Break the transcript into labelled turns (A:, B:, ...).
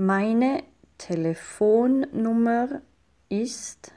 A: Meine Telefonnummer ist